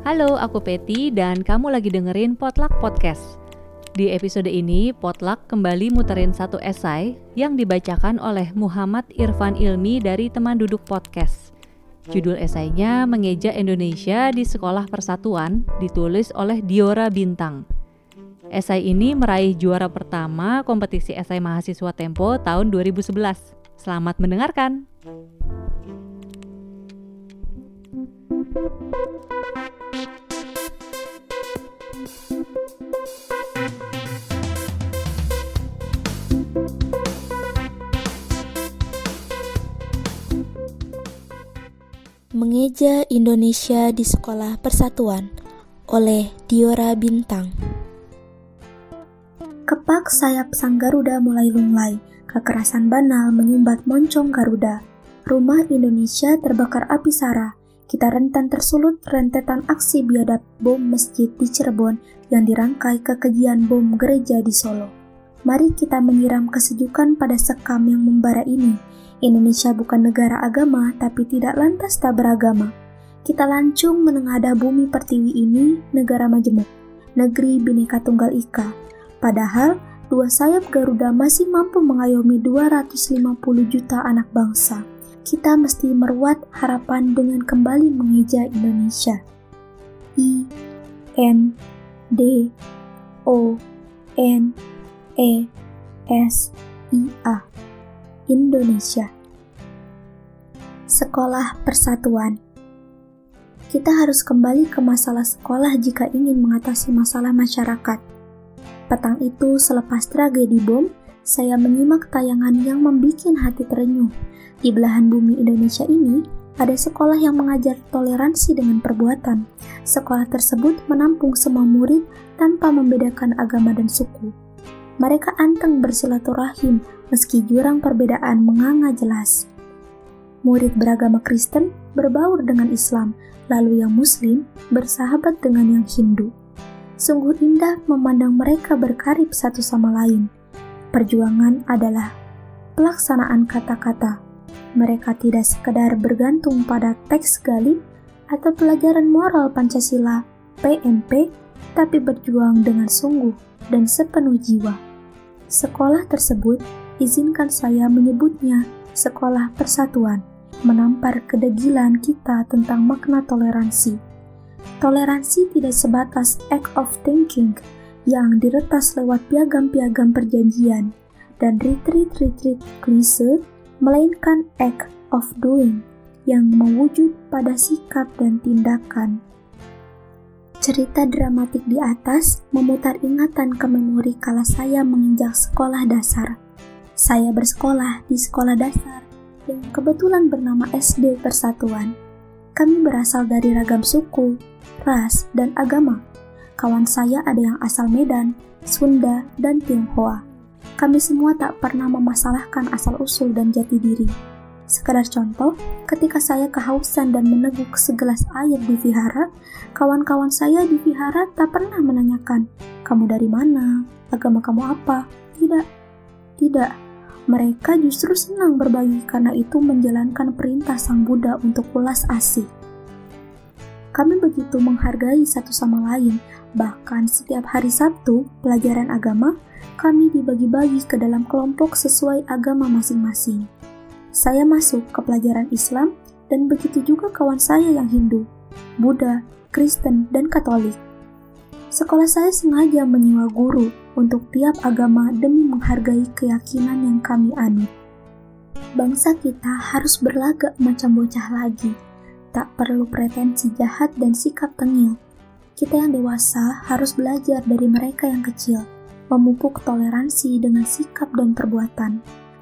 Halo, aku Peti dan kamu lagi dengerin Potluck Podcast. Di episode ini, Potluck kembali muterin satu esai yang dibacakan oleh Muhammad Irfan Ilmi dari teman duduk podcast. Judul esainya Mengeja Indonesia di Sekolah Persatuan, ditulis oleh Diora Bintang. Esai ini meraih juara pertama kompetisi esai mahasiswa Tempo tahun 2011. Selamat mendengarkan. Mengeja Indonesia di Sekolah Persatuan oleh Diora Bintang. Kepak sayap sang Garuda mulai lunglai, kekerasan banal menyumbat moncong Garuda. Rumah Indonesia terbakar api sara, kita rentan tersulut rentetan aksi biadab bom masjid di Cirebon yang dirangkai kekejian bom gereja di Solo. Mari kita menyiram kesejukan pada sekam yang membara ini. Indonesia bukan negara agama, tapi tidak lantas tak beragama. Kita lancung menengadah bumi pertiwi ini, negara majemuk, negeri bineka tunggal ika. Padahal, dua sayap Garuda masih mampu mengayomi 250 juta anak bangsa kita mesti meruat harapan dengan kembali mengeja Indonesia. I N D O N E S I A Indonesia Sekolah Persatuan Kita harus kembali ke masalah sekolah jika ingin mengatasi masalah masyarakat. Petang itu selepas tragedi bom, saya menyimak tayangan yang membuat hati terenyuh di belahan bumi Indonesia ini, ada sekolah yang mengajar toleransi dengan perbuatan. Sekolah tersebut menampung semua murid tanpa membedakan agama dan suku. Mereka anteng bersilaturahim meski jurang perbedaan menganga jelas. Murid beragama Kristen berbaur dengan Islam, lalu yang Muslim bersahabat dengan yang Hindu. Sungguh indah memandang mereka berkarib satu sama lain. Perjuangan adalah pelaksanaan kata-kata mereka tidak sekedar bergantung pada teks galib atau pelajaran moral Pancasila PMP, tapi berjuang dengan sungguh dan sepenuh jiwa. Sekolah tersebut, izinkan saya menyebutnya Sekolah Persatuan, menampar kedegilan kita tentang makna toleransi. Toleransi tidak sebatas act of thinking yang diretas lewat piagam-piagam perjanjian dan retreat-retreat klise melainkan act of doing yang mewujud pada sikap dan tindakan. Cerita dramatik di atas memutar ingatan ke memori kala saya menginjak sekolah dasar. Saya bersekolah di sekolah dasar yang kebetulan bernama SD Persatuan. Kami berasal dari ragam suku, ras, dan agama. Kawan saya ada yang asal Medan, Sunda, dan Tionghoa kami semua tak pernah memasalahkan asal-usul dan jati diri. Sekadar contoh, ketika saya kehausan dan meneguk segelas air di vihara, kawan-kawan saya di vihara tak pernah menanyakan, kamu dari mana, agama kamu apa? Tidak, tidak. Mereka justru senang berbagi karena itu menjalankan perintah Sang Buddha untuk ulas asih. Kami begitu menghargai satu sama lain, bahkan setiap hari Sabtu, pelajaran agama, kami dibagi-bagi ke dalam kelompok sesuai agama masing-masing. Saya masuk ke pelajaran Islam dan begitu juga kawan saya yang Hindu, Buddha, Kristen, dan Katolik. Sekolah saya sengaja menyewa guru untuk tiap agama demi menghargai keyakinan yang kami anut. Bangsa kita harus berlagak macam bocah lagi, tak perlu pretensi jahat dan sikap tengil. Kita yang dewasa harus belajar dari mereka yang kecil memupuk toleransi dengan sikap dan perbuatan.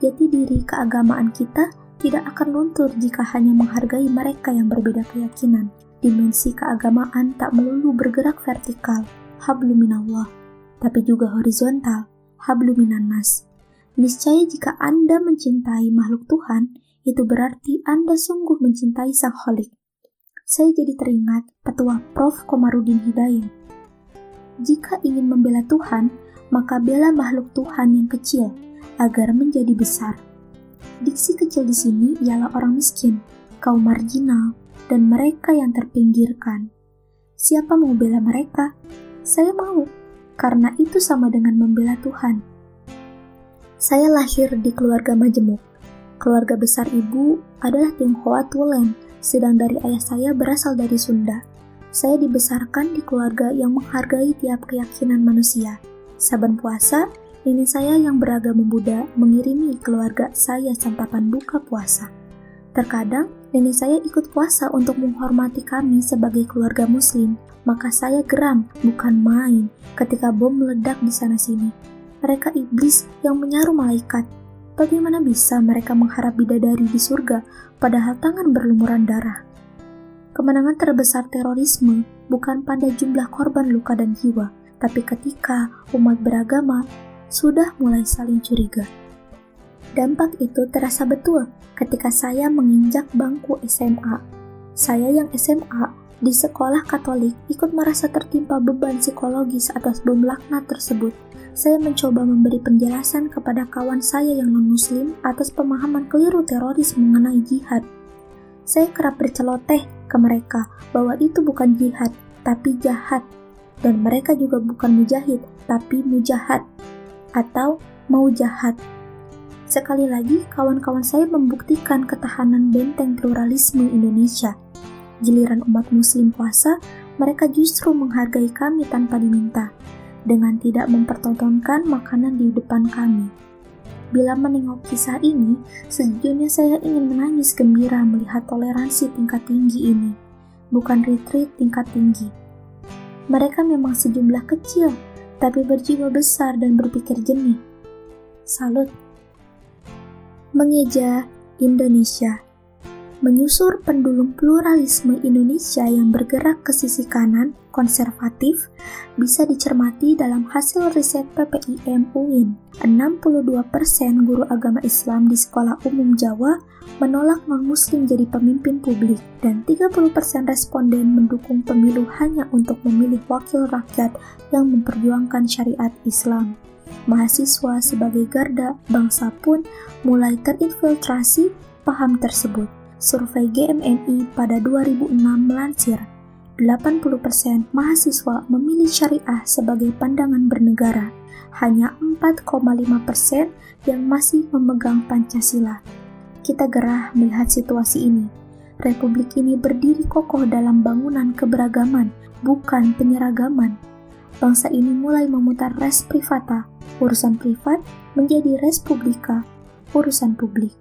Jati diri keagamaan kita tidak akan luntur jika hanya menghargai mereka yang berbeda keyakinan. Dimensi keagamaan tak melulu bergerak vertikal, habluminallah, tapi juga horizontal, habluminannas. Niscaya jika Anda mencintai makhluk Tuhan, itu berarti Anda sungguh mencintai Sang Holik. Saya jadi teringat petua Prof. Komarudin Hidayat. Jika ingin membela Tuhan, maka bela makhluk Tuhan yang kecil agar menjadi besar. Diksi kecil di sini ialah orang miskin, kaum marginal, dan mereka yang terpinggirkan. Siapa mau bela mereka? Saya mau, karena itu sama dengan membela Tuhan. Saya lahir di keluarga majemuk. Keluarga besar ibu adalah Tionghoa Tulen, sedang dari ayah saya berasal dari Sunda. Saya dibesarkan di keluarga yang menghargai tiap keyakinan manusia. Saban puasa, nenek saya yang beragama Buddha mengirimi keluarga saya santapan buka puasa. Terkadang, nenek saya ikut puasa untuk menghormati kami sebagai keluarga muslim, maka saya geram, bukan main, ketika bom meledak di sana-sini. Mereka iblis yang menyaru malaikat. Bagaimana bisa mereka mengharap bidadari di surga, padahal tangan berlumuran darah? Kemenangan terbesar terorisme bukan pada jumlah korban luka dan jiwa, tapi ketika umat beragama sudah mulai saling curiga. Dampak itu terasa betul ketika saya menginjak bangku SMA. Saya yang SMA di sekolah Katolik ikut merasa tertimpa beban psikologis atas bom laknat tersebut. Saya mencoba memberi penjelasan kepada kawan saya yang non-muslim atas pemahaman keliru teroris mengenai jihad. Saya kerap berceloteh ke mereka bahwa itu bukan jihad, tapi jahat. Dan mereka juga bukan mujahid, tapi mujahad. Atau mau jahat. Sekali lagi, kawan-kawan saya membuktikan ketahanan benteng pluralisme Indonesia. Giliran umat muslim puasa, mereka justru menghargai kami tanpa diminta, dengan tidak mempertontonkan makanan di depan kami. Bila menengok kisah ini, sejujurnya saya ingin menangis gembira melihat toleransi tingkat tinggi ini, bukan retreat tingkat tinggi. Mereka memang sejumlah kecil, tapi berjiwa besar dan berpikir jernih. Salut! Mengeja Indonesia Menyusur pendulum pluralisme Indonesia yang bergerak ke sisi kanan, konservatif, bisa dicermati dalam hasil riset PPIM UIN. 62% guru agama Islam di sekolah umum Jawa menolak non-muslim jadi pemimpin publik dan 30% responden mendukung pemilu hanya untuk memilih wakil rakyat yang memperjuangkan syariat Islam mahasiswa sebagai garda bangsa pun mulai terinfiltrasi paham tersebut. Survei GMNI pada 2006 melansir, 80% mahasiswa memilih syariah sebagai pandangan bernegara, hanya 4,5% yang masih memegang Pancasila. Kita gerah melihat situasi ini. Republik ini berdiri kokoh dalam bangunan keberagaman, bukan penyeragaman. Bangsa ini mulai memutar res privata urusan privat menjadi res publika, urusan publik.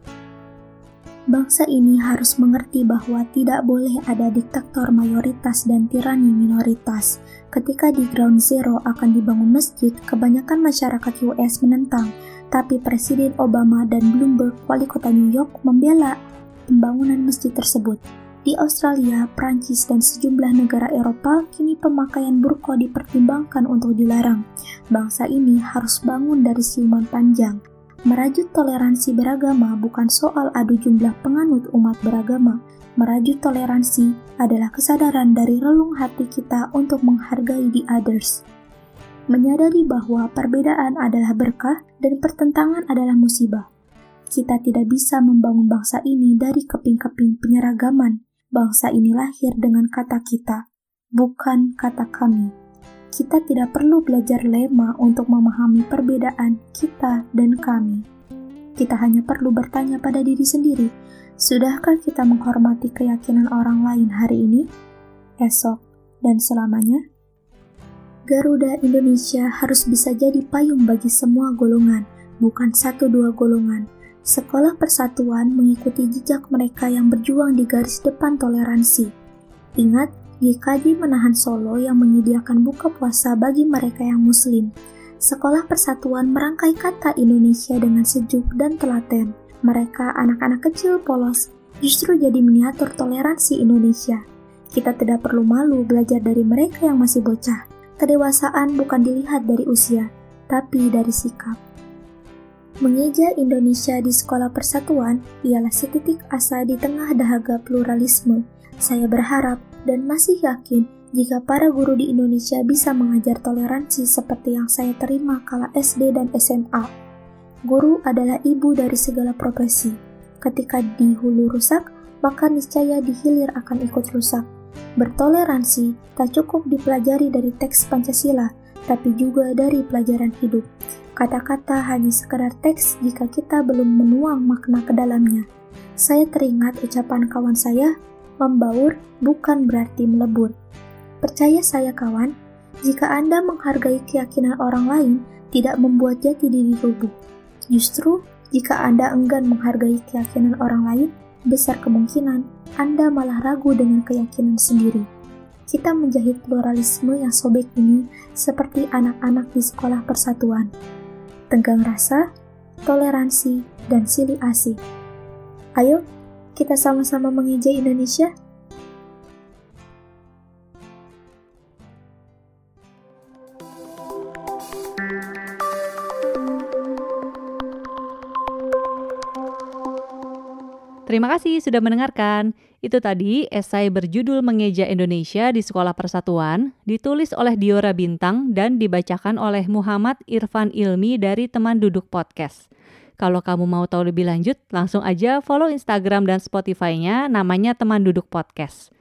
Bangsa ini harus mengerti bahwa tidak boleh ada diktator mayoritas dan tirani minoritas. Ketika di Ground Zero akan dibangun masjid, kebanyakan masyarakat US menentang, tapi Presiden Obama dan Bloomberg, wali kota New York, membela pembangunan masjid tersebut. Di Australia, Prancis, dan sejumlah negara Eropa, kini pemakaian burqa dipertimbangkan untuk dilarang. Bangsa ini harus bangun dari siuman panjang. Merajut toleransi beragama bukan soal adu jumlah penganut umat beragama. Merajut toleransi adalah kesadaran dari relung hati kita untuk menghargai the others. Menyadari bahwa perbedaan adalah berkah dan pertentangan adalah musibah. Kita tidak bisa membangun bangsa ini dari keping-keping penyeragaman, Bangsa ini lahir dengan kata kita, bukan kata kami. Kita tidak perlu belajar lema untuk memahami perbedaan kita dan kami. Kita hanya perlu bertanya pada diri sendiri, sudahkah kita menghormati keyakinan orang lain hari ini, esok, dan selamanya? Garuda Indonesia harus bisa jadi payung bagi semua golongan, bukan satu dua golongan Sekolah Persatuan mengikuti jejak mereka yang berjuang di garis depan toleransi. Ingat, GKJ menahan Solo yang menyediakan buka puasa bagi mereka yang muslim. Sekolah Persatuan merangkai kata Indonesia dengan sejuk dan telaten. Mereka anak-anak kecil polos justru jadi miniatur toleransi Indonesia. Kita tidak perlu malu belajar dari mereka yang masih bocah. Kedewasaan bukan dilihat dari usia, tapi dari sikap. Mengeja Indonesia di Sekolah Persatuan ialah setitik asa di tengah dahaga pluralisme. Saya berharap dan masih yakin jika para guru di Indonesia bisa mengajar toleransi seperti yang saya terima kala SD dan SMA. Guru adalah ibu dari segala profesi. Ketika di hulu rusak, maka niscaya di hilir akan ikut rusak. Bertoleransi tak cukup dipelajari dari teks Pancasila, tapi juga dari pelajaran hidup. Kata-kata hanya sekedar teks jika kita belum menuang makna ke dalamnya. Saya teringat ucapan kawan saya, membaur bukan berarti melebur. Percaya saya kawan, jika Anda menghargai keyakinan orang lain, tidak membuat jati diri rubuh. Justru, jika Anda enggan menghargai keyakinan orang lain, besar kemungkinan Anda malah ragu dengan keyakinan sendiri. Kita menjahit pluralisme yang sobek ini seperti anak-anak di sekolah persatuan. Tenggang rasa, toleransi, dan silih asih. Ayo, kita sama-sama mengejek Indonesia. Terima kasih sudah mendengarkan. Itu tadi esai berjudul Mengeja Indonesia di Sekolah Persatuan, ditulis oleh Diora Bintang dan dibacakan oleh Muhammad Irfan Ilmi dari Teman Duduk Podcast. Kalau kamu mau tahu lebih lanjut, langsung aja follow Instagram dan Spotify-nya namanya Teman Duduk Podcast.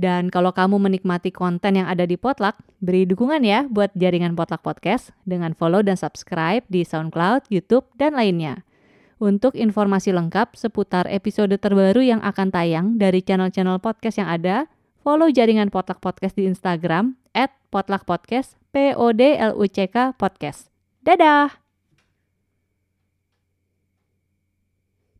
Dan kalau kamu menikmati konten yang ada di Potluck, beri dukungan ya buat jaringan Potluck Podcast dengan follow dan subscribe di SoundCloud, YouTube, dan lainnya. Untuk informasi lengkap seputar episode terbaru yang akan tayang dari channel-channel podcast yang ada, follow jaringan Potluck Podcast di Instagram at Podcast. Dadah!